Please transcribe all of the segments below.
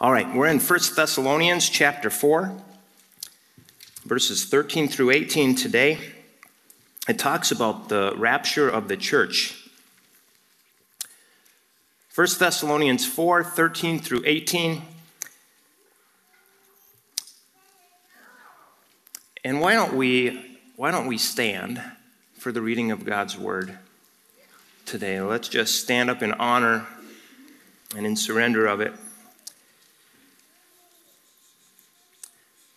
All right, we're in 1 Thessalonians chapter 4, verses 13 through 18 today. It talks about the rapture of the church. 1 Thessalonians 4, 13 through 18. And why don't we why don't we stand for the reading of God's word today? Let's just stand up in honor and in surrender of it.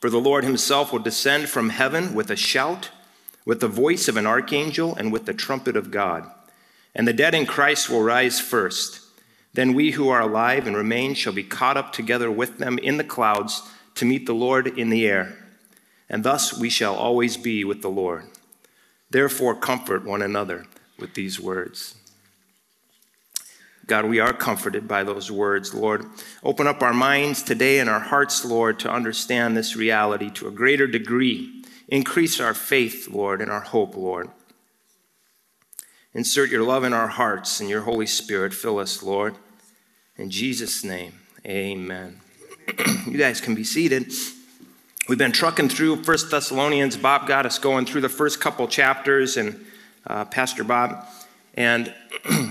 For the Lord himself will descend from heaven with a shout, with the voice of an archangel, and with the trumpet of God. And the dead in Christ will rise first. Then we who are alive and remain shall be caught up together with them in the clouds to meet the Lord in the air. And thus we shall always be with the Lord. Therefore, comfort one another with these words. God, we are comforted by those words, Lord. Open up our minds today and our hearts, Lord, to understand this reality to a greater degree. Increase our faith, Lord, and our hope, Lord. Insert your love in our hearts and your Holy Spirit. Fill us, Lord. In Jesus' name, amen. you guys can be seated. We've been trucking through First Thessalonians. Bob got us going through the first couple chapters, and uh, Pastor Bob. And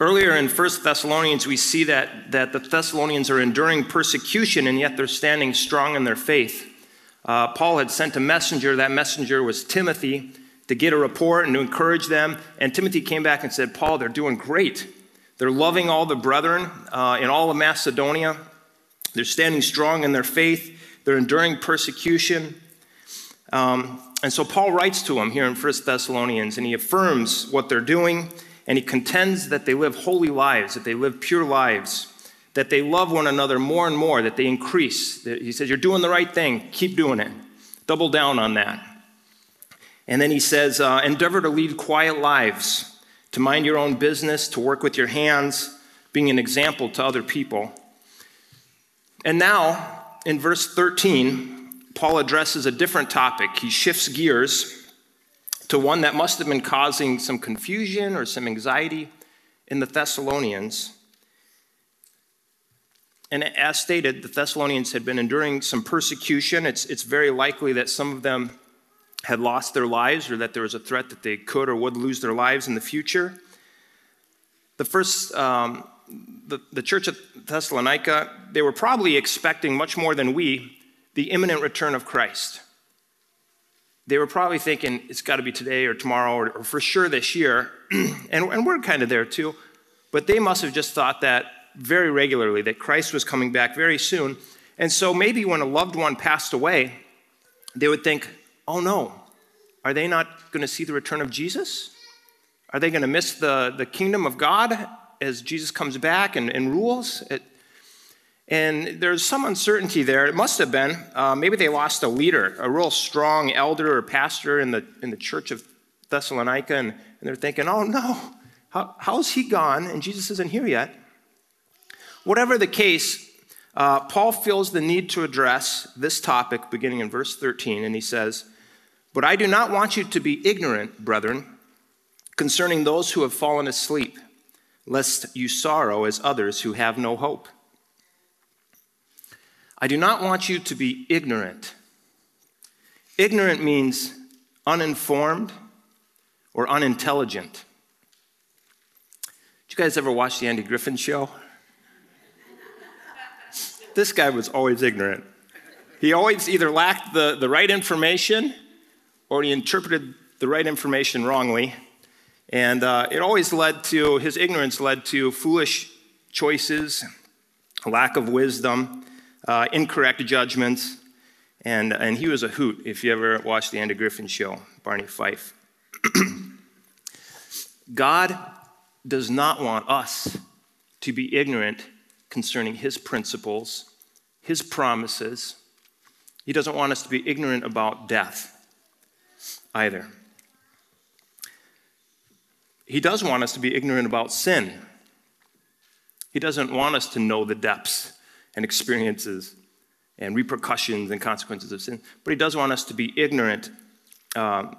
Earlier in 1 Thessalonians, we see that, that the Thessalonians are enduring persecution and yet they're standing strong in their faith. Uh, Paul had sent a messenger. That messenger was Timothy to get a report and to encourage them. And Timothy came back and said, Paul, they're doing great. They're loving all the brethren uh, in all of Macedonia. They're standing strong in their faith. They're enduring persecution. Um, and so Paul writes to them here in 1 Thessalonians and he affirms what they're doing and he contends that they live holy lives, that they live pure lives, that they love one another more and more, that they increase. He says, You're doing the right thing, keep doing it. Double down on that. And then he says, uh, Endeavor to lead quiet lives, to mind your own business, to work with your hands, being an example to other people. And now, in verse 13, Paul addresses a different topic. He shifts gears to one that must have been causing some confusion or some anxiety in the Thessalonians. And as stated, the Thessalonians had been enduring some persecution. It's, it's very likely that some of them had lost their lives or that there was a threat that they could or would lose their lives in the future. The first, um, the, the church of Thessalonica, they were probably expecting much more than we the imminent return of Christ they were probably thinking it's got to be today or tomorrow or, or for sure this year. and, and we're kind of there too. But they must have just thought that very regularly, that Christ was coming back very soon. And so maybe when a loved one passed away, they would think, oh no, are they not going to see the return of Jesus? Are they going to miss the, the kingdom of God as Jesus comes back and, and rules? It, and there's some uncertainty there. It must have been. Uh, maybe they lost a leader, a real strong elder or pastor in the, in the church of Thessalonica, and, and they're thinking, oh no, how, how's he gone? And Jesus isn't here yet. Whatever the case, uh, Paul feels the need to address this topic beginning in verse 13, and he says, But I do not want you to be ignorant, brethren, concerning those who have fallen asleep, lest you sorrow as others who have no hope. I do not want you to be ignorant. Ignorant means uninformed or unintelligent. Did you guys ever watch the Andy Griffin show? this guy was always ignorant. He always either lacked the, the right information or he interpreted the right information wrongly. And uh, it always led to, his ignorance led to foolish choices, lack of wisdom, uh, incorrect judgments, and, and he was a hoot if you ever watched the Andy Griffin show, Barney Fife. God does not want us to be ignorant concerning his principles his promises. He doesn't want us to be ignorant about death either. He does want us to be ignorant about sin. He doesn't want us to know the depths and experiences and repercussions and consequences of sin, but he does want us to be ignorant. Um,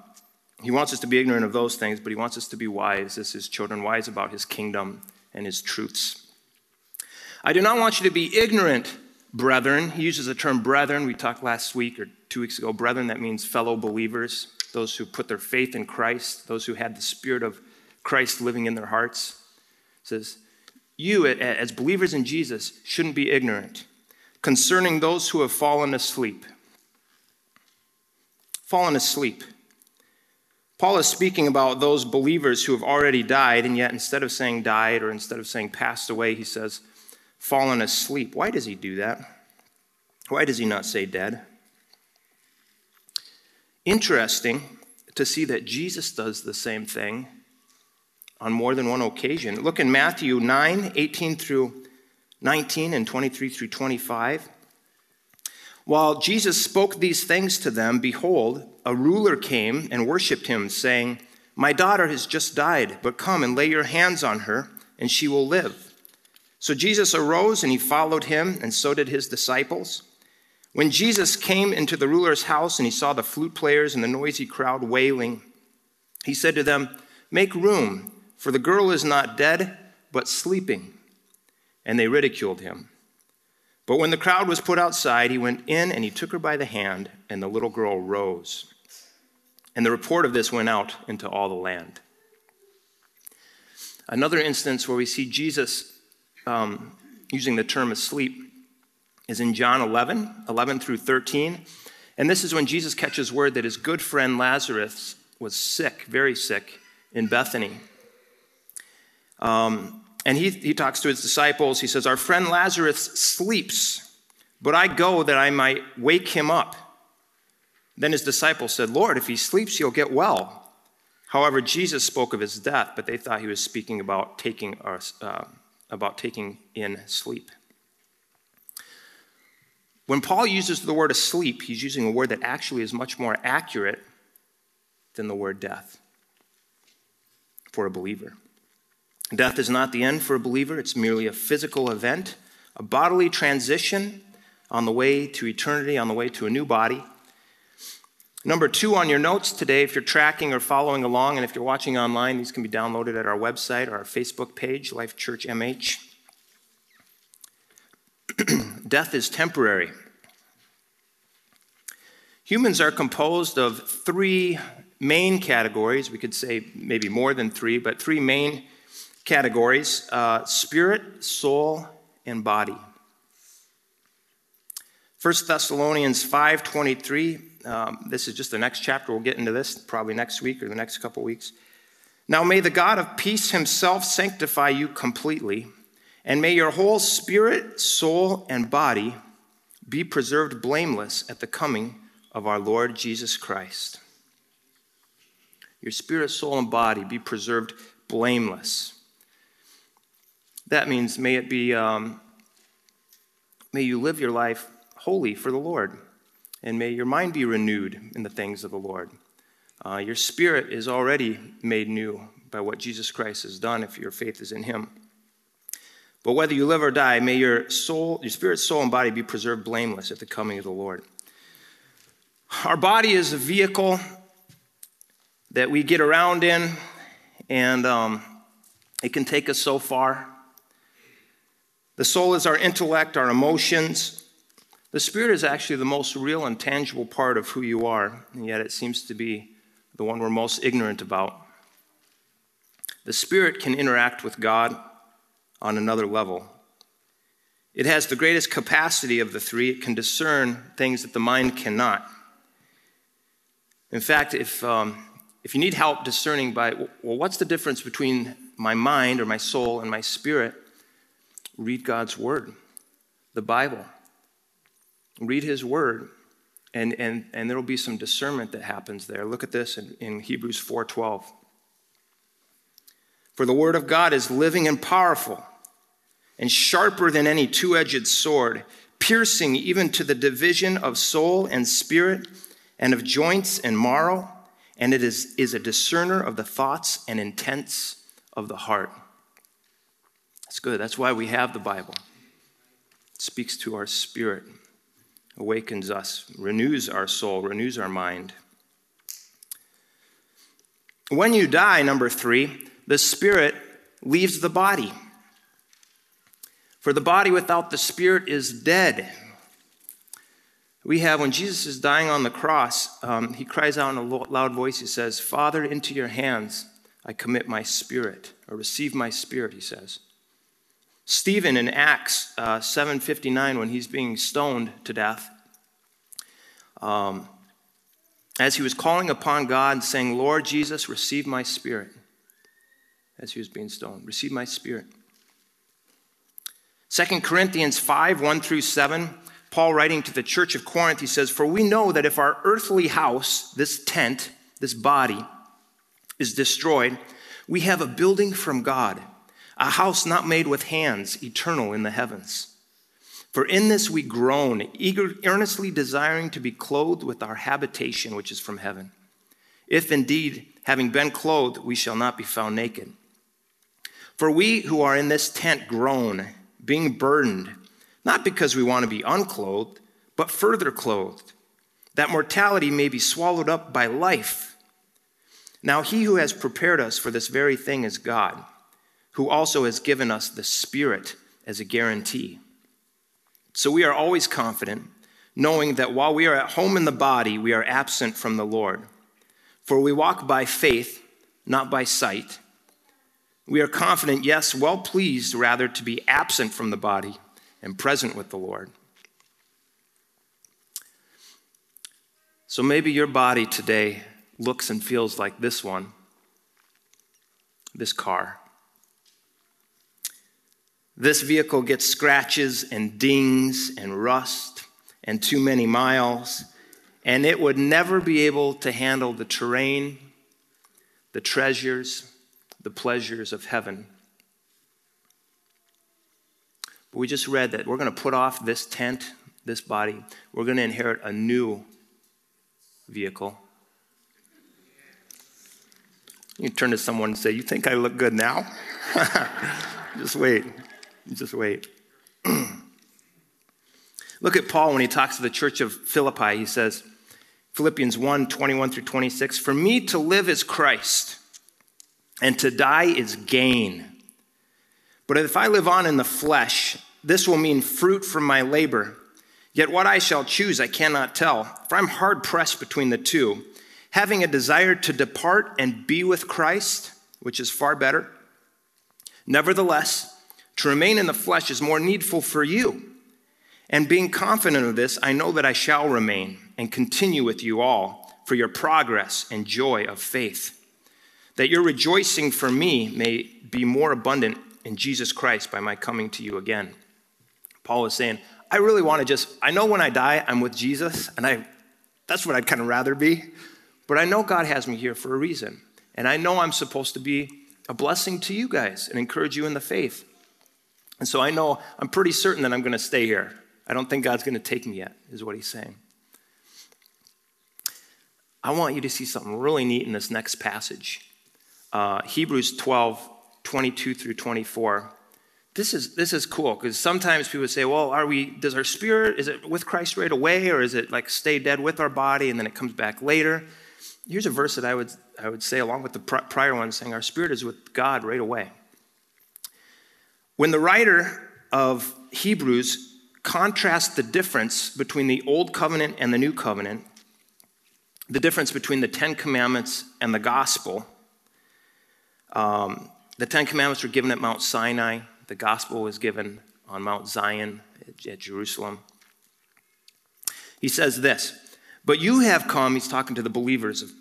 he wants us to be ignorant of those things, but he wants us to be wise as his children, wise about his kingdom and his truths. I do not want you to be ignorant, brethren. He uses the term brethren. We talked last week or two weeks ago. Brethren, that means fellow believers, those who put their faith in Christ, those who had the Spirit of Christ living in their hearts. It says, You, as believers in Jesus, shouldn't be ignorant concerning those who have fallen asleep. Fallen asleep. Paul is speaking about those believers who have already died, and yet instead of saying died or instead of saying passed away, he says fallen asleep. Why does he do that? Why does he not say dead? Interesting to see that Jesus does the same thing on more than one occasion. Look in Matthew 9 18 through 19 and 23 through 25. While Jesus spoke these things to them, behold, a ruler came and worshiped him, saying, My daughter has just died, but come and lay your hands on her, and she will live. So Jesus arose and he followed him, and so did his disciples. When Jesus came into the ruler's house and he saw the flute players and the noisy crowd wailing, he said to them, Make room, for the girl is not dead, but sleeping and they ridiculed him. But when the crowd was put outside, he went in and he took her by the hand, and the little girl rose. And the report of this went out into all the land. Another instance where we see Jesus um, using the term asleep is in John 11, 11 through 13. And this is when Jesus catches word that his good friend Lazarus was sick, very sick, in Bethany. Um, and he, he talks to his disciples. He says, Our friend Lazarus sleeps, but I go that I might wake him up. Then his disciples said, Lord, if he sleeps, he'll get well. However, Jesus spoke of his death, but they thought he was speaking about taking, uh, about taking in sleep. When Paul uses the word asleep, he's using a word that actually is much more accurate than the word death for a believer. Death is not the end for a believer, it's merely a physical event, a bodily transition on the way to eternity, on the way to a new body. Number two on your notes today, if you're tracking or following along, and if you're watching online, these can be downloaded at our website or our Facebook page, Life Church MH. Death is temporary. Humans are composed of three main categories. We could say maybe more than three, but three main categories uh, spirit, soul, and body. 1 Thessalonians 5.23, um, this is just the next chapter. We'll get into this probably next week or the next couple weeks. Now may the God of peace himself sanctify you completely, and may your whole spirit, soul, and body be preserved blameless at the coming of our Lord Jesus Christ. Your spirit, soul, and body be preserved blameless. That means may it be, um, may you live your life holy for the Lord, and may your mind be renewed in the things of the Lord. Uh, your spirit is already made new by what Jesus Christ has done if your faith is in Him. But whether you live or die, may your soul, your spirit, soul, and body be preserved blameless at the coming of the Lord. Our body is a vehicle that we get around in, and um, it can take us so far. The soul is our intellect, our emotions. The spirit is actually the most real and tangible part of who you are, and yet it seems to be the one we're most ignorant about. The spirit can interact with God on another level. It has the greatest capacity of the three. It can discern things that the mind cannot. In fact, if, um, if you need help discerning by, well, what's the difference between my mind or my soul and my spirit? Read God's Word, the Bible. Read His Word, and, and, and there will be some discernment that happens there. Look at this in, in Hebrews 4.12. For the Word of God is living and powerful and sharper than any two edged sword, piercing even to the division of soul and spirit and of joints and marrow, and it is, is a discerner of the thoughts and intents of the heart. That's good. That's why we have the Bible. It speaks to our spirit, awakens us, renews our soul, renews our mind. When you die, number three, the spirit leaves the body. For the body without the spirit is dead. We have, when Jesus is dying on the cross, um, he cries out in a loud voice. He says, Father, into your hands I commit my spirit, or receive my spirit, he says. Stephen in Acts uh, 7.59, when he's being stoned to death, um, as he was calling upon God and saying, Lord Jesus, receive my spirit, as he was being stoned, receive my spirit. 2 Corinthians 5, 1 through 7, Paul writing to the church of Corinth, he says, For we know that if our earthly house, this tent, this body, is destroyed, we have a building from God, a house not made with hands, eternal in the heavens. For in this we groan, eager, earnestly desiring to be clothed with our habitation, which is from heaven. If indeed, having been clothed, we shall not be found naked. For we who are in this tent groan being burdened, not because we want to be unclothed, but further clothed, that mortality may be swallowed up by life. Now, he who has prepared us for this very thing is God, who also has given us the Spirit as a guarantee. So we are always confident, knowing that while we are at home in the body, we are absent from the Lord. For we walk by faith, not by sight. We are confident, yes, well pleased rather to be absent from the body and present with the Lord. So maybe your body today looks and feels like this one, this car. This vehicle gets scratches and dings and rust and too many miles, and it would never be able to handle the terrain, the treasures, the pleasures of heaven. But we just read that we're going to put off this tent, this body. We're going to inherit a new vehicle. You turn to someone and say, You think I look good now? just wait. Just wait. look at Paul when he talks to the church of Philippi. He says, Philippians 1 21 through 26, For me to live is Christ and to die is gain. But if I live on in the flesh, this will mean fruit from my labor. Yet what I shall choose, I cannot tell, for I'm hard pressed between the two, having a desire to depart and be with Christ, which is far better. Nevertheless, to remain in the flesh is more needful for you. And being confident of this, I know that I shall remain and continue with you all for your progress and joy of faith that your rejoicing for me may be more abundant in Jesus Christ by my coming to you again. Paul is saying, I really want to just, I know when I die, I'm with Jesus, and I, that's what I'd kind of rather be. But I know God has me here for a reason. And I know I'm supposed to be a blessing to you guys and encourage you in the faith. And so I know, I'm pretty certain that I'm going to stay here. I don't think God's going to take me yet, is what he's saying. I want you to see something really neat in this next passage uh, Hebrews 12, 22 through 24. This is, this is cool because sometimes people say, well, are we, does our spirit, is it with Christ right away or is it like stay dead with our body and then it comes back later? Here's a verse that I would, I would say, along with the prior one, saying our spirit is with God right away. When the writer of Hebrews contrasts the difference between the Old Covenant and the New Covenant, the difference between the Ten Commandments and the gospel, um, the Ten Commandments were given at Mount Sinai. The gospel was given on Mount Zion at, at Jerusalem. He says this, but you have come, he's talking to the believers of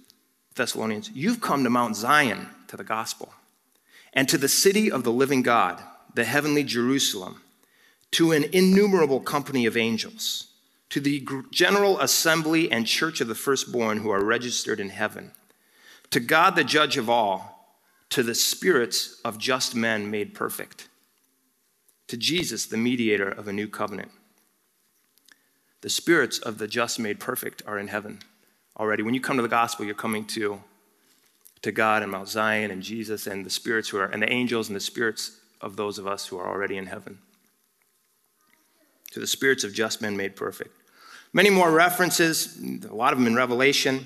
Thessalonians, you've come to Mount Zion, to the gospel, and to the city of the living God, the heavenly Jerusalem, to an innumerable company of angels, to the general assembly and church of the firstborn who are registered in heaven, to God the judge of all to the spirits of just men made perfect, to Jesus, the mediator of a new covenant, The spirits of the just made perfect are in heaven already. When you come to the gospel, you're coming to, to God and Mount Zion and Jesus and the spirits who are, and the angels and the spirits of those of us who are already in heaven. To the spirits of just men made perfect. Many more references, a lot of them in Revelation.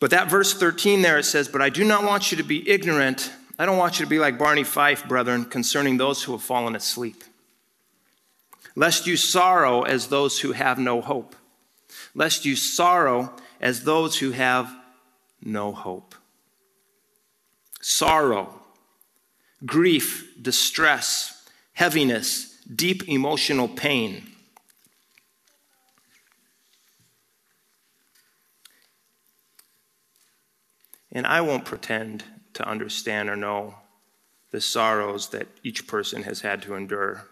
But that verse 13 there, it says, But I do not want you to be ignorant. I don't want you to be like Barney Fife, brethren, concerning those who have fallen asleep. Lest you sorrow as those who have no hope. Lest you sorrow as those who have no hope. Sorrow, grief, distress, heaviness, deep emotional pain And I won't pretend to understand or know the sorrows that each person has had to endure.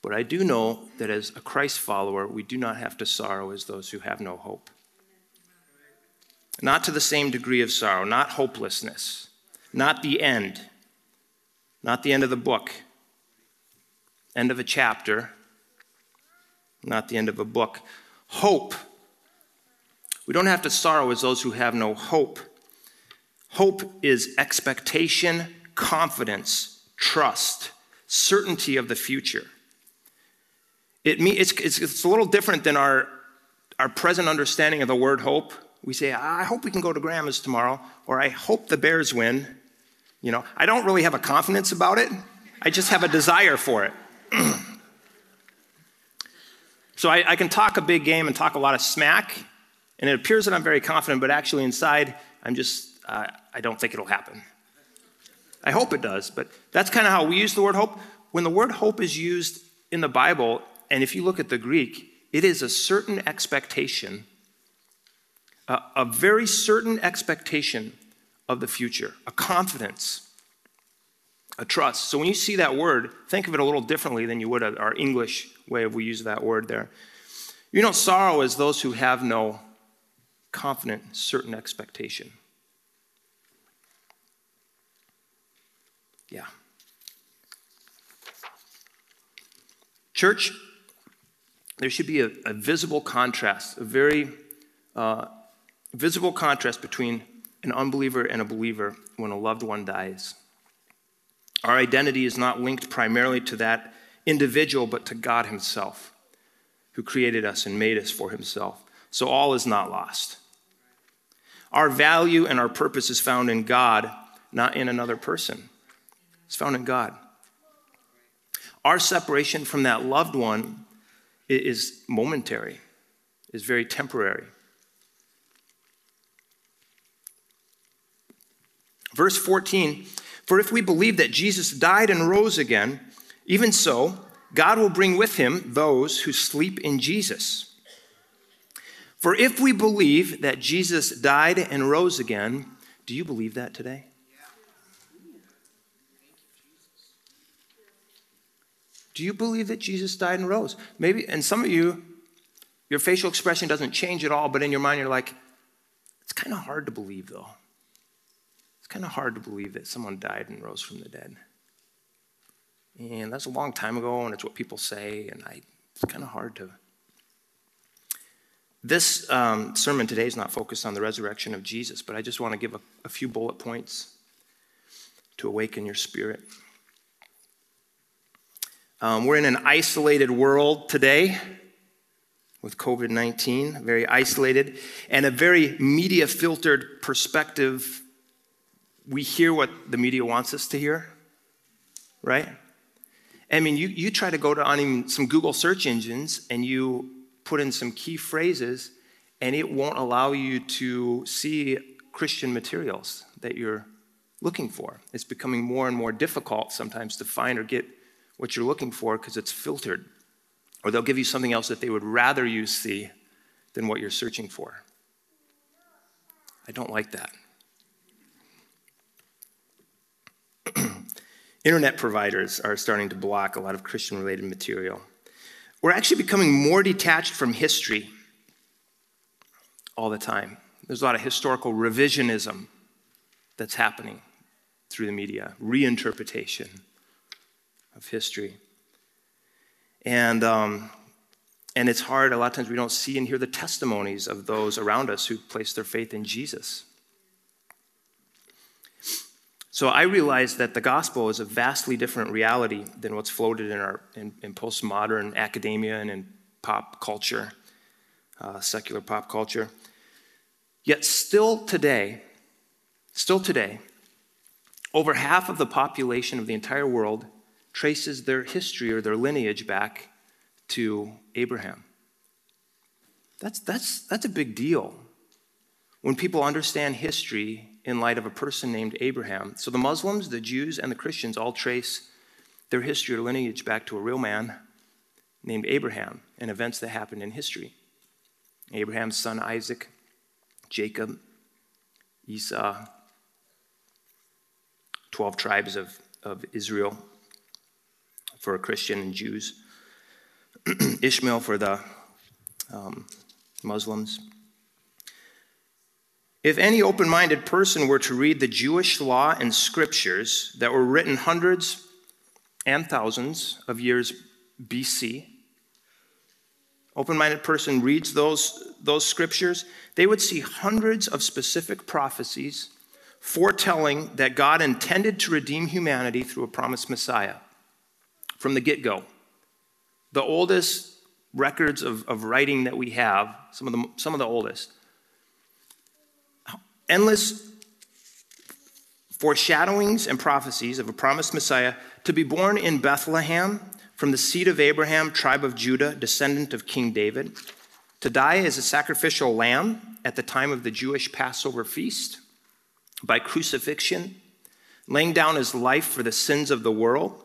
But I do know that as a Christ follower, we do not have to sorrow as those who have no hope. Not to the same degree of sorrow, not hopelessness, not the end, not the end of the book, end of a chapter, not the end of a book. Hope we don't have to sorrow as those who have no hope. Hope is expectation, confidence, trust, certainty of the future. It, it's, it's, it's a little different than our, our present understanding of the word hope. We say, I hope we can go to grandma's tomorrow, or I hope the Bears win. You know, I don't really have a confidence about it. I just have a desire for it. so I, I, can talk a big game and talk a lot of smack, and it appears that I'm very confident, but actually inside, I'm just, uh, I don't think it'll happen. I hope it does, but that's kind of how we use the word hope. When the word hope is used in the Bible, and if you look at the Greek, it is a certain expectation, a, a very certain expectation of the future, a confidence, a trust. So when you see that word, think of it a little differently than you would our English way of we use that word there. You know, sorrow is those who have no confident, certain expectation. Yeah. Church, there should be a, a visible contrast, a very uh, visible contrast between an unbeliever and a believer when a loved one dies. Our identity is not linked primarily to that individual, but to God Himself, who created us and made us for Himself. So all is not lost. Our value and our purpose is found in God, not in another person. It's found in God. Our separation from that loved one is momentary, is very temporary. Verse 14 For if we believe that Jesus died and rose again, even so, God will bring with him those who sleep in Jesus. For if we believe that Jesus died and rose again, do you believe that today? Do you believe that Jesus died and rose? Maybe, and some of you, your facial expression doesn't change at all, but in your mind you're like, it's kind of hard to believe though. It's kind of hard to believe that someone died and rose from the dead. And that's a long time ago, and it's what people say, and I, it's kind of hard to this um, sermon today is not focused on the resurrection of Jesus, but I just want to give a, a few bullet points to awaken your spirit. Um, we're in an isolated world today with COVID 19, very isolated, and a very media filtered perspective. We hear what the media wants us to hear, right? I mean, you, you try to go to on even some Google search engines and you put in some key phrases, and it won't allow you to see Christian materials that you're looking for. It's becoming more and more difficult sometimes to find or get what you're looking for because it's filtered. Or they'll give you something else that they would rather you see than what you're searching for. I don't like that. Internet providers are starting to block a lot of Christian related material. We're actually becoming more detached from history all the time. There's a lot of historical revisionism that's happening through the media, reinterpretation of history. And, um, And it's hard, a lot of times we don't see and hear the testimonies of those around us who place their faith in Jesus. So I realized that the gospel is a vastly different reality than what's floated in our in, in postmodern academia and in pop culture, uh, secular pop culture. Yet still today, still today, over half of the population of the entire world traces their history or their lineage back to Abraham. That's, that's, that's a big deal. When people understand history in light of a person named Abraham. So the Muslims, the Jews, and the Christians all trace their history or lineage back to a real man named Abraham and events that happened in history. Abraham's son Isaac, Jacob, Esau, 12 tribes of, of Israel for a Christian and Jews, Ishmael for the um, Muslims. If any open minded person were to read the Jewish law and scriptures that were written hundreds and thousands of years BC, open minded person reads those, those scriptures, they would see hundreds of specific prophecies foretelling that God intended to redeem humanity through a promised Messiah from the get go. The oldest records of, of writing that we have, some of, the, some of the oldest, endless foreshadowings and prophecies of a promised Messiah to be born in Bethlehem from the seed of Abraham, tribe of Judah, descendant of King David, to die as a sacrificial lamb at the time of the Jewish Passover feast, by crucifixion, laying down his life for the sins of the world.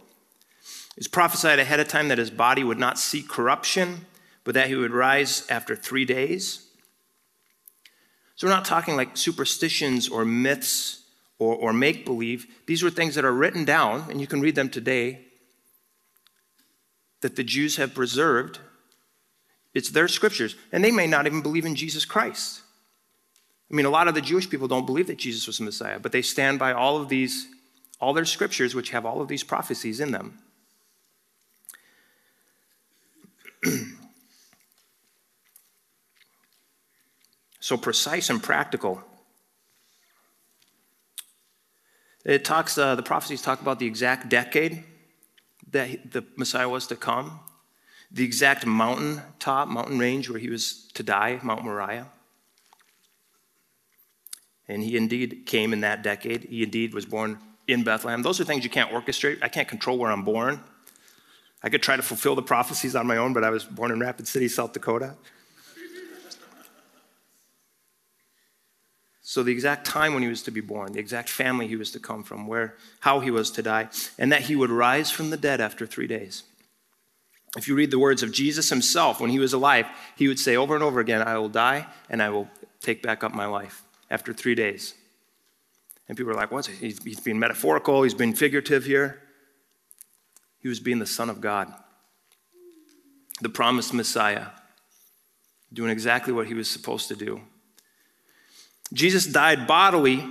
It's prophesied ahead of time that his body would not see corruption, but that he would rise after three days. So we're not talking like superstitions or myths or, or make believe. These were things that are written down, and you can read them today, that the Jews have preserved. It's their scriptures, and they may not even believe in Jesus Christ. I mean, a lot of the Jewish people don't believe that Jesus was the Messiah, but they stand by all of these, all their scriptures, which have all of these prophecies in them. So precise and practical. It talks, uh, the prophecies talk about the exact decade that the Messiah was to come, the exact mountain top, mountain range where he was to die, Mount Moriah. And he indeed came in that decade. He indeed was born in Bethlehem. Those are things you can't orchestrate. I can't control where I'm born. I could try to fulfill the prophecies on my own, but I was born in Rapid City, South Dakota. So the exact time when he was to be born, the exact family he was to come from, where how he was to die, and that he would rise from the dead after 3 days. If you read the words of Jesus himself when he was alive, he would say over and over again, I will die and I will take back up my life after 3 days. And people are like, what's he's, he's being metaphorical, he's being figurative here. He was being the Son of God, the promised Messiah, doing exactly what he was supposed to do. Jesus died bodily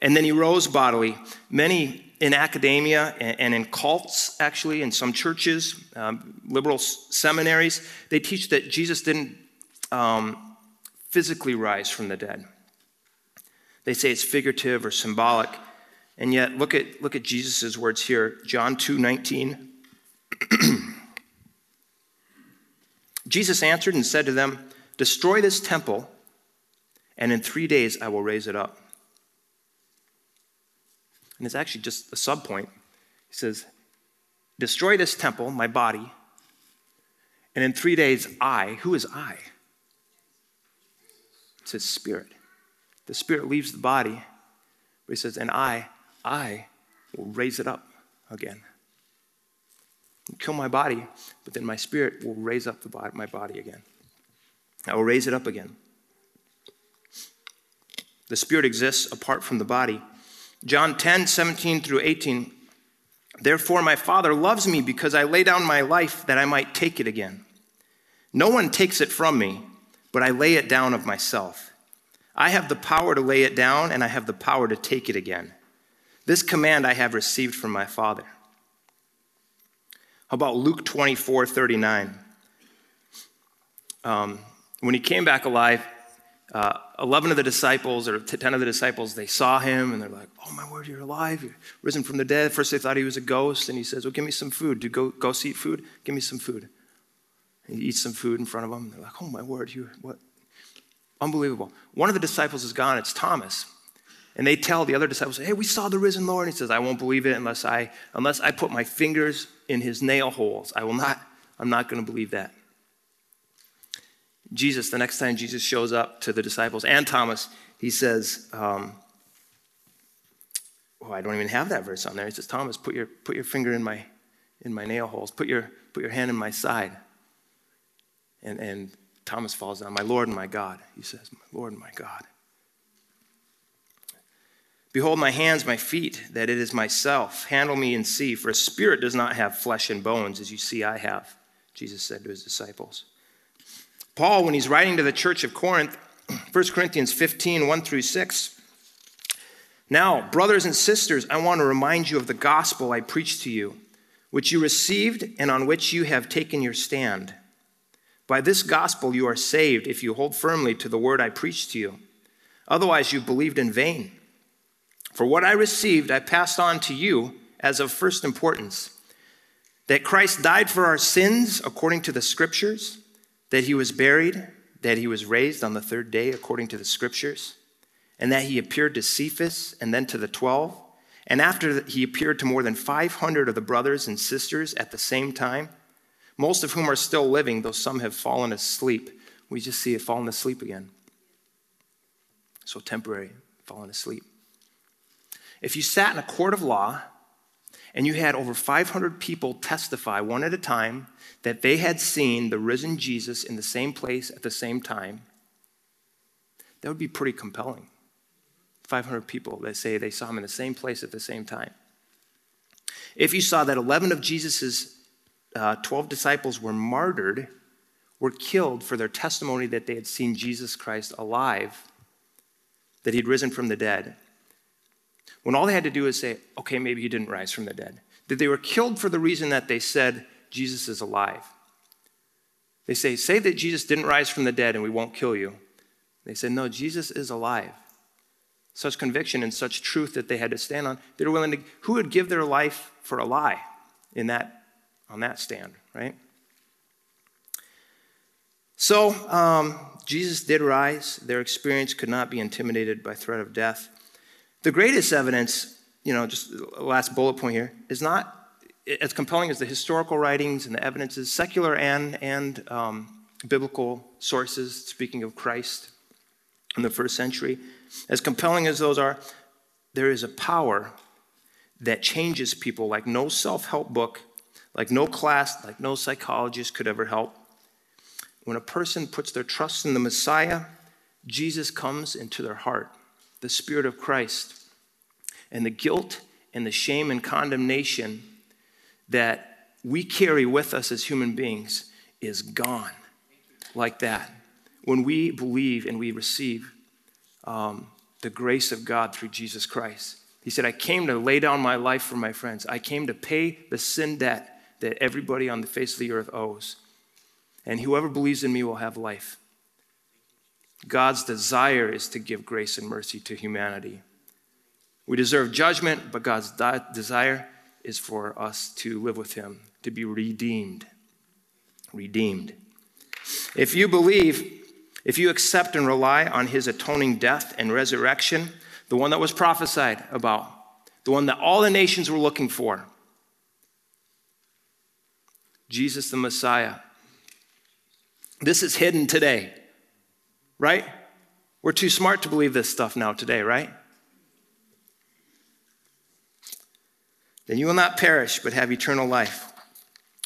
and then he rose bodily. Many in academia and in cults, actually, in some churches, um, liberal seminaries, they teach that Jesus didn't um, physically rise from the dead. They say it's figurative or symbolic. And yet, look at, look at Jesus' words here John 2 19. Jesus answered and said to them, Destroy this temple and in three days I will raise it up. And it's actually just a subpoint. He says, Destroy this temple, my body, and in three days I, who is I? It's his spirit. The spirit leaves the body, but he says, And I, I will raise it up again. Kill my body, but then my spirit will raise up the body, my body again. I will raise it up again. The spirit exists apart from the body. John 10, 17 through 18. Therefore, my Father loves me because I lay down my life that I might take it again. No one takes it from me, but I lay it down of myself. I have the power to lay it down, and I have the power to take it again. This command I have received from my Father. How about Luke 24, 39? um, when he came back alive, uh, 11 of the disciples, or 10 of the disciples, they saw him and they're like, Oh, my word, you're alive. You're risen from the dead. First, they thought he was a ghost. And he says, Well, give me some food. Do go, ghosts eat food? Give me some food. And he eats some food in front of them. And They're like, Oh, my word, you, what? Unbelievable. One of the disciples is gone. It's Thomas. And they tell the other disciples, Hey, we saw the risen Lord. And he says, I won't believe it unless I, unless I put my fingers in his nail holes. I will not, I'm not going to believe that. Jesus, the next time Jesus shows up to the disciples and Thomas, he says, um, Oh, I don't even have that verse on there. He says, Thomas, put your, put your finger in my, in my nail holes. Put your, put your hand in my side. And, and Thomas falls down. My Lord and my God. He says, My Lord and my God. Behold my hands, my feet, that it is myself. Handle me and see, for a spirit does not have flesh and bones, as you see I have, Jesus said to his disciples. Paul, when he's writing to the church of Corinth, 1 Corinthians 15, 1 through 6. Now, brothers and sisters, I want to remind you of the gospel I preached to you, which you received and on which you have taken your stand. By this gospel you are saved if you hold firmly to the word I preached to you. Otherwise, you believed in vain. For what I received, I passed on to you as of first importance that Christ died for our sins according to the scriptures, that he was buried, that he was raised on the third day according to the scriptures, and that he appeared to Cephas and then to the twelve. And after he appeared to more than 500 of the brothers and sisters at the same time, most of whom are still living, though some have fallen asleep. We just see it falling asleep again. So temporary, falling asleep. If you sat in a court of law and you had over 500 people testify one at a time that they had seen the risen Jesus in the same place at the same time, that would be pretty compelling. 500 people that say they saw him in the same place at the same time. If you saw that 11 of Jesus' uh, 12 disciples were martyred, were killed for their testimony that they had seen Jesus Christ alive, that he'd risen from the dead, when all they had to do is say, okay, maybe he didn't rise from the dead. That they were killed for the reason that they said Jesus is alive. They say, say that Jesus didn't rise from the dead and we won't kill you. They said, no, Jesus is alive. Such conviction and such truth that they had to stand on. They were willing to, who would give their life for a lie in that, on that stand, right? So, um, Jesus did rise. Their experience could not be intimidated by threat of death. The greatest evidence, you know, just last bullet point here, is not as compelling as the historical writings and the evidences, secular and, and um, biblical sources, speaking of Christ in the first century. As compelling as those are, there is a power that changes people like no self help book, like no class, like no psychologist could ever help. When a person puts their trust in the Messiah, Jesus comes into their heart the Spirit of Christ. And the guilt and the shame and condemnation that we carry with us as human beings is gone like that. When we believe and we receive um, the grace of God through Jesus Christ. He said, I came to lay down my life for my friends. I came to pay the sin debt that everybody on the face of the earth owes. And whoever believes in me will have life. God's desire is to give grace and mercy to humanity. We deserve judgment, but God's desire is for us to live with Him, to be redeemed. Redeemed. If you believe, if you accept and rely on His atoning death and resurrection, the one that was prophesied about, the one that all the nations were looking for, Jesus the Messiah. This is hidden today right? We're too smart to believe this stuff now today, right? Then you will not perish, but have eternal life.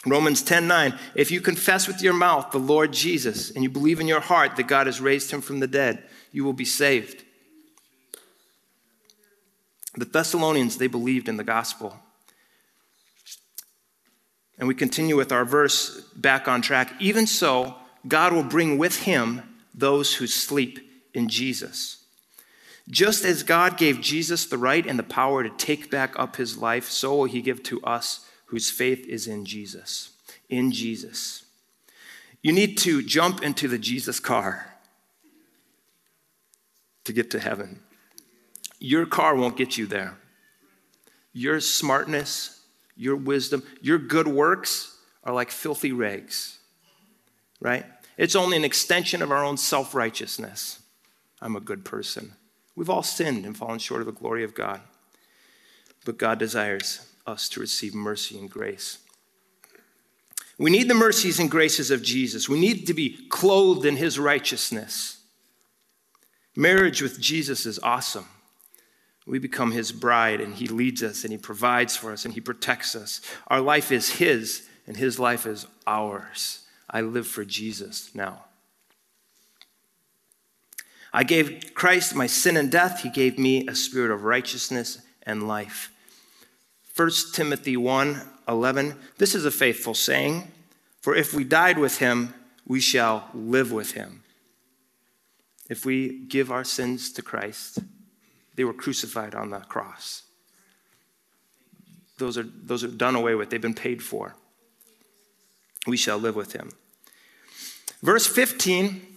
Romans 10 9. If you confess with your mouth the Lord Jesus and you believe in your heart that God has raised him from the dead, you will be saved. The Thessalonians, they believed in the gospel. And we continue with our verse back on track. Even so, God will bring with him those who sleep in Jesus. Just as God gave Jesus the right and the power to take back up his life, so will he give to us whose faith is in Jesus. In Jesus. You need to jump into the Jesus car to get to heaven. Your car won't get you there. Your smartness, your wisdom, your good works are like filthy rags, right? It's only an extension of our own self righteousness. I'm a good person. We've all sinned and fallen short of the glory of God. But God desires us to receive mercy and grace. We need the mercies and graces of Jesus. We need to be clothed in his righteousness. Marriage with Jesus is awesome. We become his bride, and he leads us, and he provides for us, and he protects us. Our life is his, and his life is ours. I live for Jesus now. I gave Christ my sin and death. He gave me a spirit of righteousness and life. 1 Timothy 1 11. This is a faithful saying. For if we died with him, we shall live with him. If we give our sins to Christ, they were crucified on the cross. Those are, those are done away with, they've been paid for. We shall live with him. Verse 15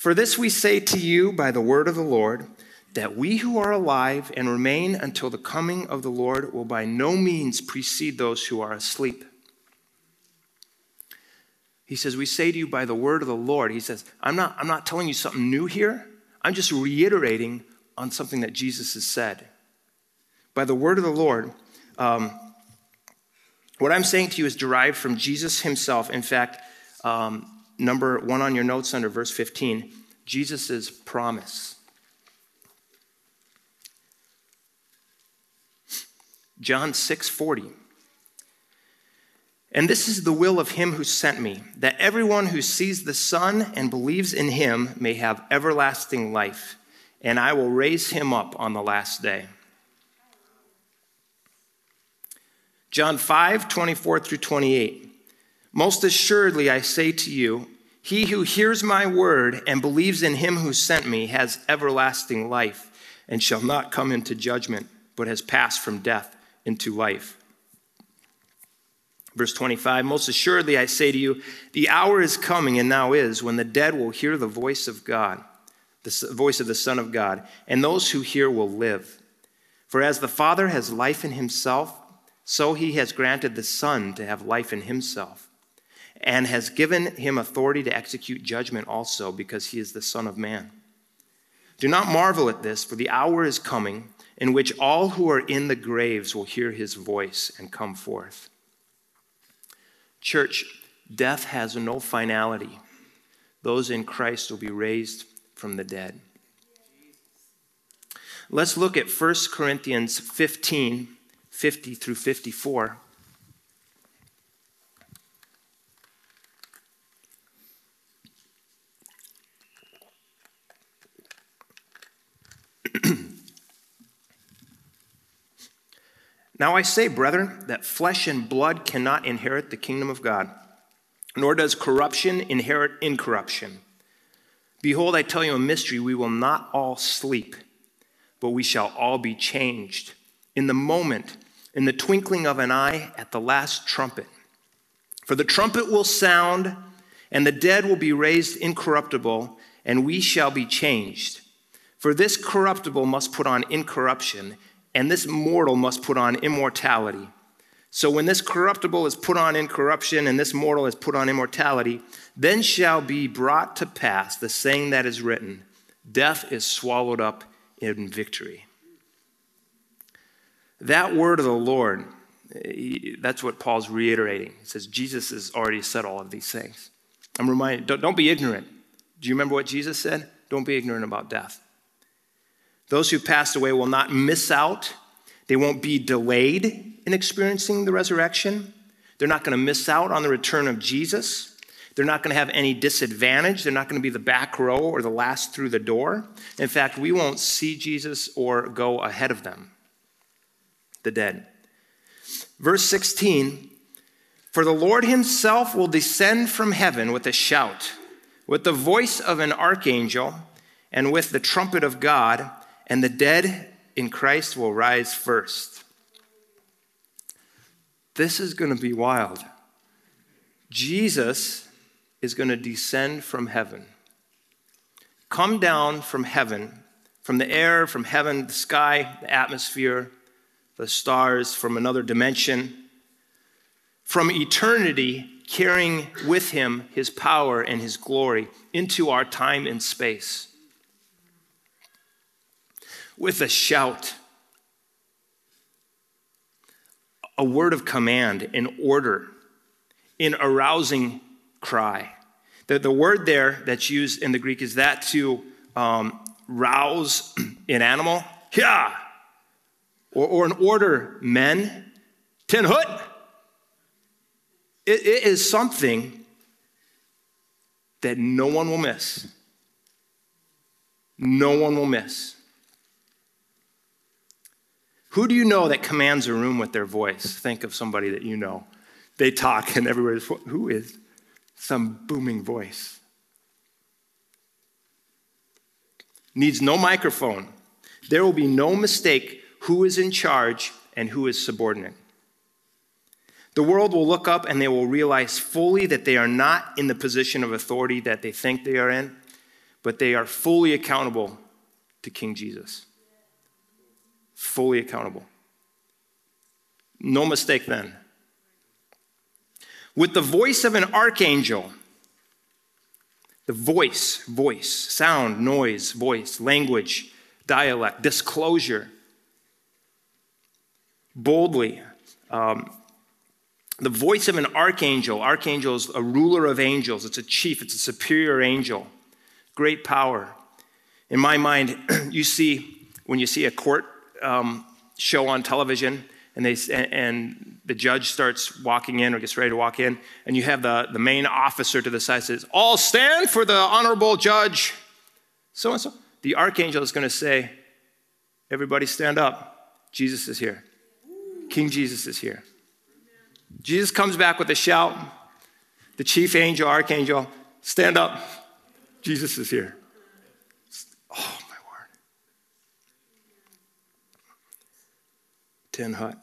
For this we say to you by the word of the Lord, that we who are alive and remain until the coming of the Lord will by no means precede those who are asleep. He says, We say to you by the word of the Lord. He says, I'm not, I'm not telling you something new here. I'm just reiterating on something that Jesus has said. By the word of the Lord, um, what I'm saying to you is derived from Jesus himself. In fact, um, number one on your notes under verse 15, Jesus' promise. John 6 40. And this is the will of him who sent me, that everyone who sees the Son and believes in him may have everlasting life, and I will raise him up on the last day. John 5 24 through 28. Most assuredly, I say to you, he who hears my word and believes in him who sent me has everlasting life and shall not come into judgment, but has passed from death into life. Verse 25 Most assuredly, I say to you, the hour is coming and now is when the dead will hear the voice of God, the voice of the Son of God, and those who hear will live. For as the Father has life in himself, so he has granted the Son to have life in himself, and has given him authority to execute judgment also, because he is the Son of Man. Do not marvel at this, for the hour is coming in which all who are in the graves will hear his voice and come forth. Church, death has no finality. Those in Christ will be raised from the dead. Let's look at 1 Corinthians 15 50 through 54. Now I say, brethren, that flesh and blood cannot inherit the kingdom of God, nor does corruption inherit incorruption. Behold, I tell you a mystery. We will not all sleep, but we shall all be changed in the moment, in the twinkling of an eye, at the last trumpet. For the trumpet will sound, and the dead will be raised incorruptible, and we shall be changed. For this corruptible must put on incorruption and this mortal must put on immortality. So when this corruptible is put on incorruption and this mortal is put on immortality, then shall be brought to pass the saying that is written Death is swallowed up in victory. That word of the Lord, that's what Paul's reiterating. He says, Jesus has already said all of these things. I'm reminded, don't, don't be ignorant. Do you remember what Jesus said? Don't be ignorant about death. Those who passed away will not miss out. They won't be delayed in experiencing the resurrection. They're not going to miss out on the return of Jesus. They're not going to have any disadvantage. They're not going to be the back row or the last through the door. In fact, we won't see Jesus or go ahead of them, the dead. Verse 16 For the Lord himself will descend from heaven with a shout, with the voice of an archangel, and with the trumpet of God and the dead in Christ will rise first. This is going to be wild. Jesus is going to descend from heaven. Come down from heaven, from the air, from heaven, the sky, the atmosphere, the stars, from another dimension, from eternity, carrying with him his power and his glory into our time and space. With a shout, a word of command, an order, an arousing cry. The, the word there that's used in the Greek is that to um, rouse an animal, yeah, or, or an order, men, ten hut. It, it is something that no one will miss. No one will miss. Who do you know that commands a room with their voice? Think of somebody that you know. They talk and everybody's, who is? Some booming voice. Needs no microphone. There will be no mistake who is in charge and who is subordinate. The world will look up and they will realize fully that they are not in the position of authority that they think they are in, but they are fully accountable to King Jesus. Fully accountable. No mistake then. With the voice of an archangel, the voice, voice, sound, noise, voice, language, dialect, disclosure, boldly, um, the voice of an archangel. Archangel is a ruler of angels, it's a chief, it's a superior angel. Great power. In my mind, you see, when you see a court um, show on television, and, they, and the judge starts walking in or gets ready to walk in, and you have the, the main officer to the side says, All stand for the honorable judge. So and so. The archangel is going to say, Everybody stand up. Jesus is here. King Jesus is here. Jesus comes back with a shout. The chief angel, archangel, stand up. Jesus is here. Oh, my word. Tin hut.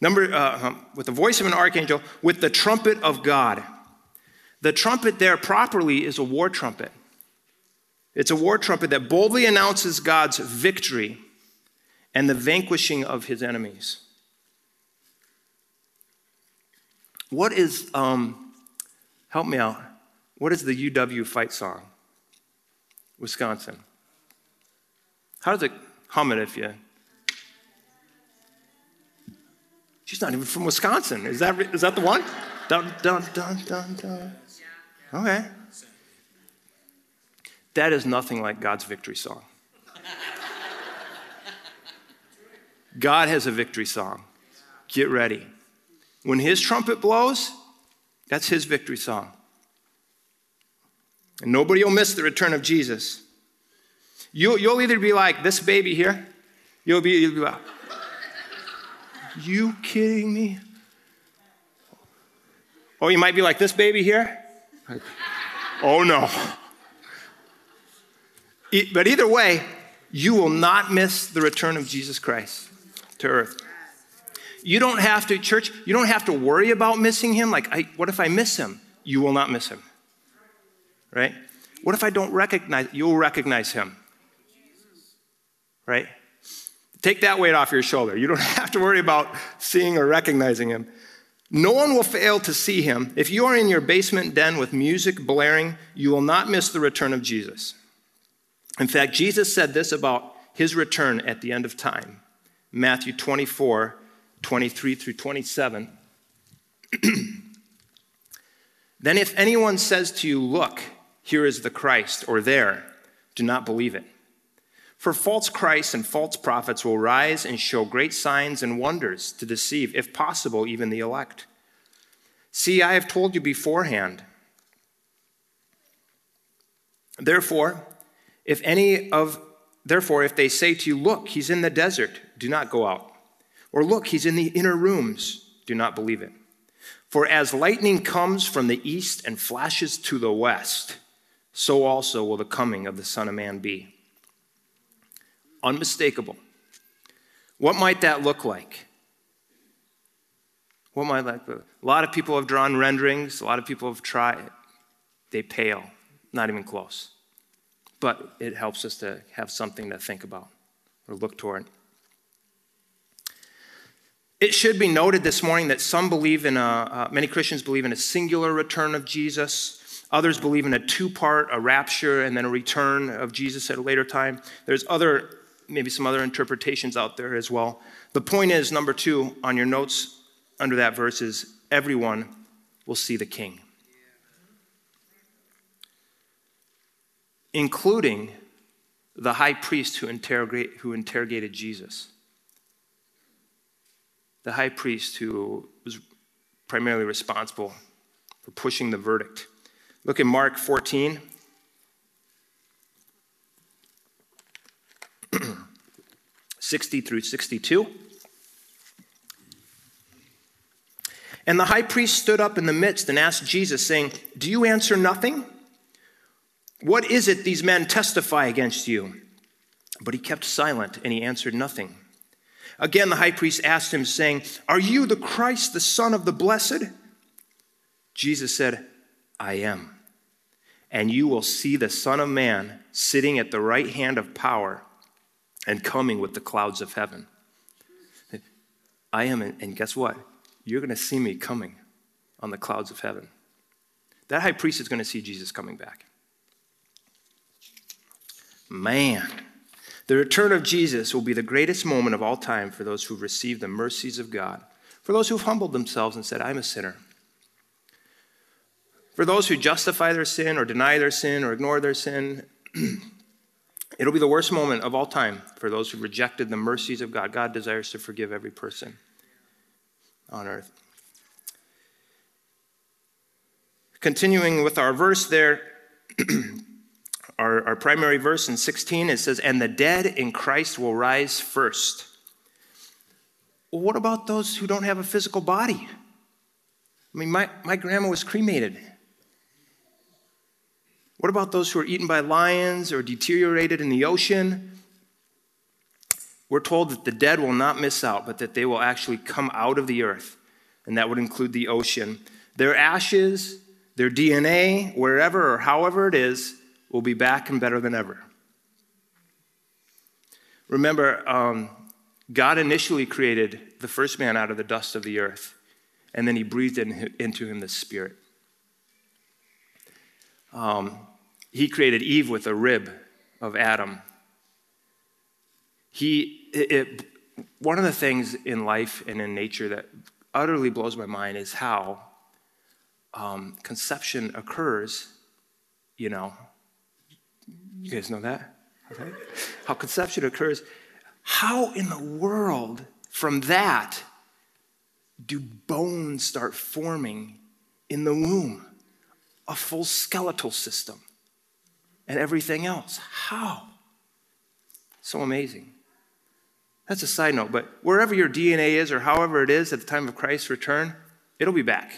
Number, uh, with the voice of an archangel, with the trumpet of God. The trumpet there properly is a war trumpet. It's a war trumpet that boldly announces God's victory and the vanquishing of his enemies. What is, um, help me out, what is the UW fight song? Wisconsin. How does it hum it if you. She's not even from Wisconsin. Is that, is that the one? Dun, dun, dun, dun, dun. Okay. That is nothing like God's victory song. God has a victory song. Get ready. When his trumpet blows, that's his victory song. And nobody will miss the return of Jesus. You'll, you'll either be like this baby here, you'll be, you'll be like, you kidding me? Or you might be like this baby here. oh no. But either way, you will not miss the return of Jesus Christ to earth. You don't have to, church, you don't have to worry about missing him. Like, I, what if I miss him? You will not miss him. Right? What if I don't recognize? You'll recognize him. Right? Take that weight off your shoulder. You don't have to worry about seeing or recognizing him. No one will fail to see him. If you are in your basement den with music blaring, you will not miss the return of Jesus. In fact, Jesus said this about his return at the end of time. Matthew 24, 23 through 27. then, if anyone says to you, Look, here is the Christ, or there, do not believe it. For false Christs and false prophets will rise and show great signs and wonders to deceive, if possible, even the elect. See, I have told you beforehand. Therefore, if any of therefore if they say to you, look, he's in the desert, do not go out. Or look, he's in the inner rooms. Do not believe it. For as lightning comes from the east and flashes to the west, so also will the coming of the Son of Man be. Unmistakable. What might that look like? What might that like? A lot of people have drawn renderings, a lot of people have tried. They pale, not even close. But it helps us to have something to think about or look toward. It should be noted this morning that some believe in a, uh, many Christians believe in a singular return of Jesus. Others believe in a two part, a rapture, and then a return of Jesus at a later time. There's other, maybe some other interpretations out there as well. The point is, number two, on your notes under that verse is everyone will see the king, including the high priest who, interrogate, who interrogated Jesus. The high priest who was primarily responsible for pushing the verdict. Look at Mark 14. Sixty through sixty-two. And the high priest stood up in the midst and asked Jesus, saying, Do you answer nothing? What is it these men testify against you? But he kept silent and he answered nothing. Again, the high priest asked him, saying, Are you the Christ, the Son of the Blessed? Jesus said, I am. And you will see the Son of Man sitting at the right hand of power and coming with the clouds of heaven. I am, and guess what? You're going to see me coming on the clouds of heaven. That high priest is going to see Jesus coming back. Man, the return of Jesus will be the greatest moment of all time for those who've received the mercies of God, for those who've humbled themselves and said, I'm a sinner. For those who justify their sin or deny their sin or ignore their sin, it'll be the worst moment of all time for those who rejected the mercies of God. God desires to forgive every person on earth. Continuing with our verse there, our, our primary verse in 16, it says, And the dead in Christ will rise first. Well, what about those who don't have a physical body? I mean, my, my grandma was cremated. What about those who are eaten by lions or deteriorated in the ocean? we're told that the dead will not miss out, but that they will actually come out of the earth, and that would include the ocean. Their ashes, their DNA, wherever or however it is, will be back and better than ever. Remember, um, God initially created the first man out of the dust of the earth, and then he breathed in, into him the Spirit. Um, he created Eve with a rib of Adam. He it, it, one of the things in life and in nature that utterly blows my mind is how um, conception occurs, you know. You guys know that? Okay. How conception occurs. How in the world, from that, do bones start forming in the womb? A full skeletal system and everything else. How? So amazing. That's a side note, but wherever your DNA is or however it is at the time of Christ's return, it'll be back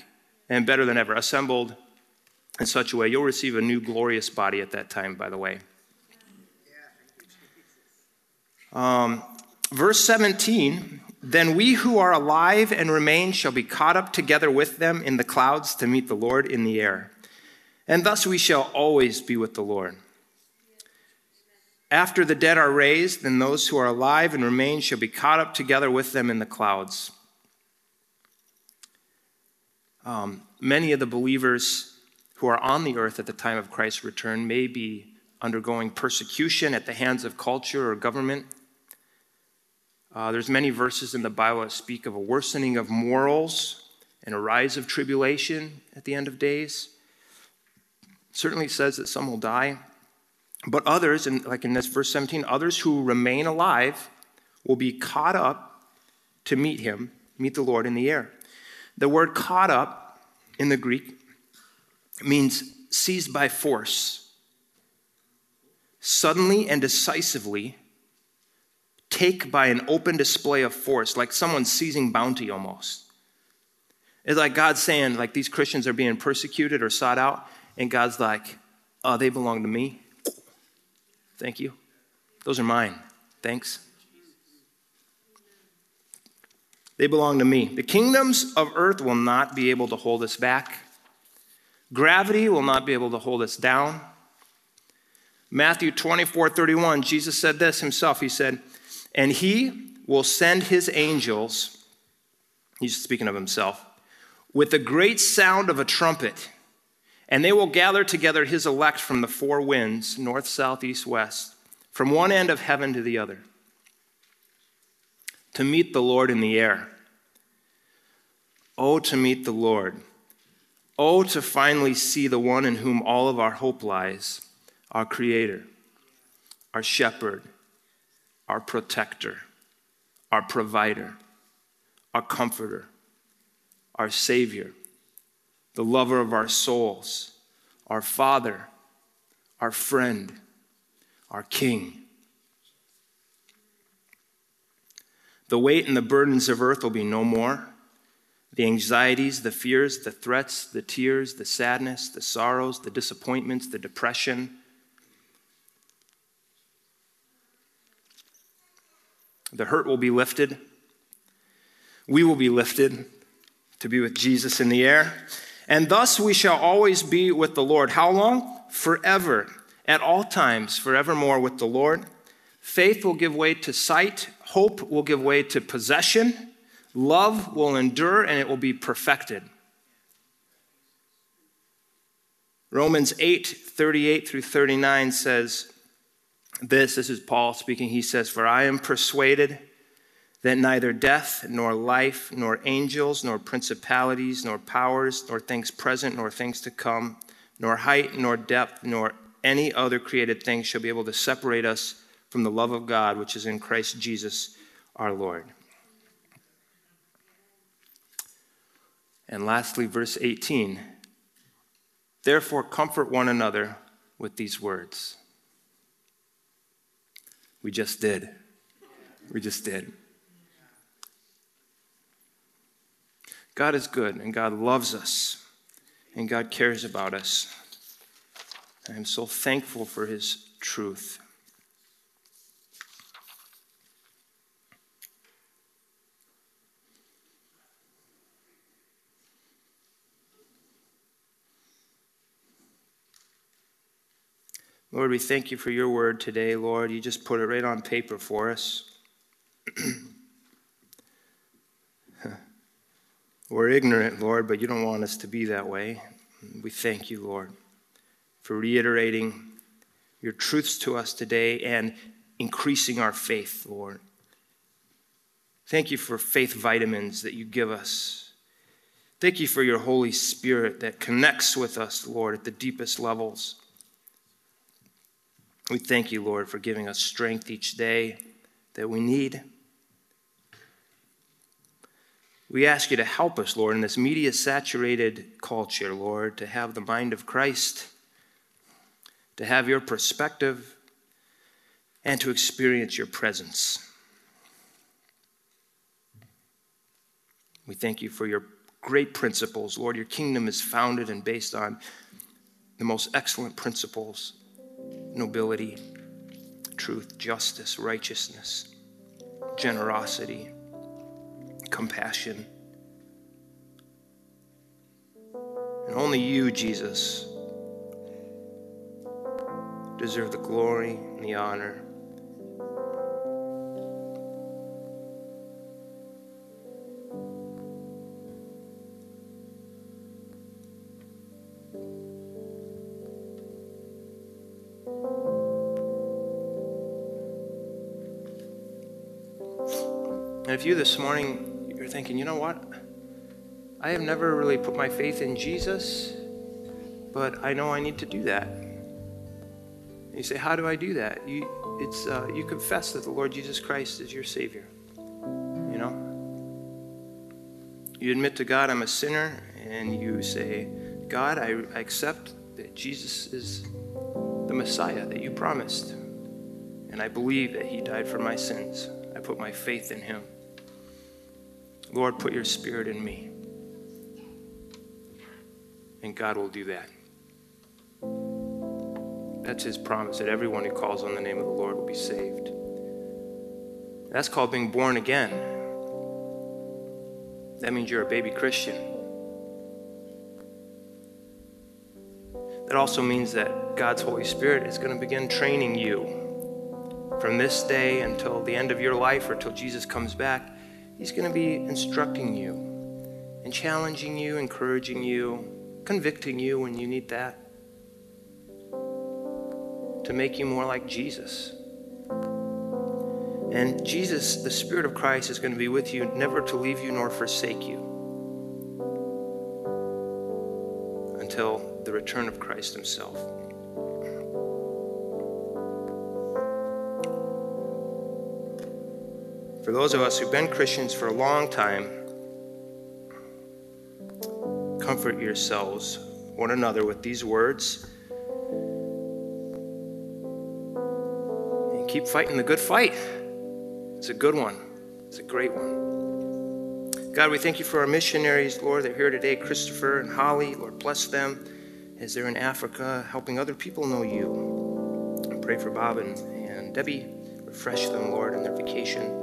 and better than ever, assembled in such a way. You'll receive a new glorious body at that time, by the way. Um, verse 17 Then we who are alive and remain shall be caught up together with them in the clouds to meet the Lord in the air. And thus we shall always be with the Lord. After the dead are raised, then those who are alive and remain shall be caught up together with them in the clouds. Um, many of the believers who are on the earth at the time of Christ's return may be undergoing persecution at the hands of culture or government. Uh, there's many verses in the Bible that speak of a worsening of morals and a rise of tribulation at the end of days. Certainly says that some will die. But others, and like in this verse 17, others who remain alive will be caught up to meet him, meet the Lord in the air. The word caught up in the Greek means seized by force, suddenly and decisively take by an open display of force, like someone seizing bounty almost. It's like God saying, like these Christians are being persecuted or sought out, and God's like, oh, they belong to me. Thank you. Those are mine. Thanks. They belong to me. The kingdoms of earth will not be able to hold us back. Gravity will not be able to hold us down. Matthew 24 31, Jesus said this himself. He said, And he will send his angels, he's speaking of himself, with a great sound of a trumpet, and they will gather together his elect from the four winds, north, south, east, west, from one end of heaven to the other, to meet the Lord in the air. Oh, to meet the Lord. Oh, to finally see the one in whom all of our hope lies, our Creator, our Shepherd, our Protector, our Provider, our Comforter, our Savior, the lover of our souls, our Father, our friend, our King. The weight and the burdens of earth will be no more. The anxieties, the fears, the threats, the tears, the sadness, the sorrows, the disappointments, the depression. The hurt will be lifted. We will be lifted to be with Jesus in the air. And thus we shall always be with the Lord. How long? Forever. At all times, forevermore with the Lord. Faith will give way to sight, hope will give way to possession, love will endure, and it will be perfected. Romans 8 38 through 39 says this this is Paul speaking. He says, For I am persuaded that neither death, nor life, nor angels, nor principalities, nor powers, nor things present, nor things to come, nor height, nor depth, nor any other created thing shall be able to separate us from the love of God which is in Christ Jesus our Lord. And lastly, verse 18 Therefore, comfort one another with these words. We just did. We just did. God is good and God loves us and God cares about us. I am so thankful for his truth. Lord, we thank you for your word today, Lord. You just put it right on paper for us. We're ignorant, Lord, but you don't want us to be that way. We thank you, Lord, for reiterating your truths to us today and increasing our faith, Lord. Thank you for faith vitamins that you give us. Thank you for your Holy Spirit that connects with us, Lord, at the deepest levels. We thank you, Lord, for giving us strength each day that we need. We ask you to help us, Lord, in this media saturated culture, Lord, to have the mind of Christ, to have your perspective, and to experience your presence. We thank you for your great principles, Lord. Your kingdom is founded and based on the most excellent principles nobility, truth, justice, righteousness, generosity compassion. And only you, Jesus, deserve the glory and the honor. And if you this morning thinking, you know what? I have never really put my faith in Jesus, but I know I need to do that. And you say, how do I do that? You, it's, uh, you confess that the Lord Jesus Christ is your Savior. You know? You admit to God, I'm a sinner, and you say, God, I, I accept that Jesus is the Messiah that you promised. And I believe that He died for my sins. I put my faith in Him. Lord, put your spirit in me. And God will do that. That's his promise that everyone who calls on the name of the Lord will be saved. That's called being born again. that means you're a baby Christian. That also means that God's Holy Spirit is going to begin training you from this day until the end of your life or till Jesus comes back. He's going to be instructing you and challenging you, encouraging you, convicting you when you need that to make you more like Jesus. And Jesus, the Spirit of Christ, is going to be with you, never to leave you nor forsake you until the return of Christ Himself. For those of us who've been Christians for a long time, comfort yourselves, one another, with these words. And keep fighting the good fight. It's a good one, it's a great one. God, we thank you for our missionaries, Lord, that are here today, Christopher and Holly. Lord, bless them as they're in Africa helping other people know you. I pray for Bob and, and Debbie. Refresh them, Lord, in their vacation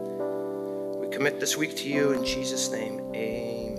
commit this week to you in Jesus' name. Amen.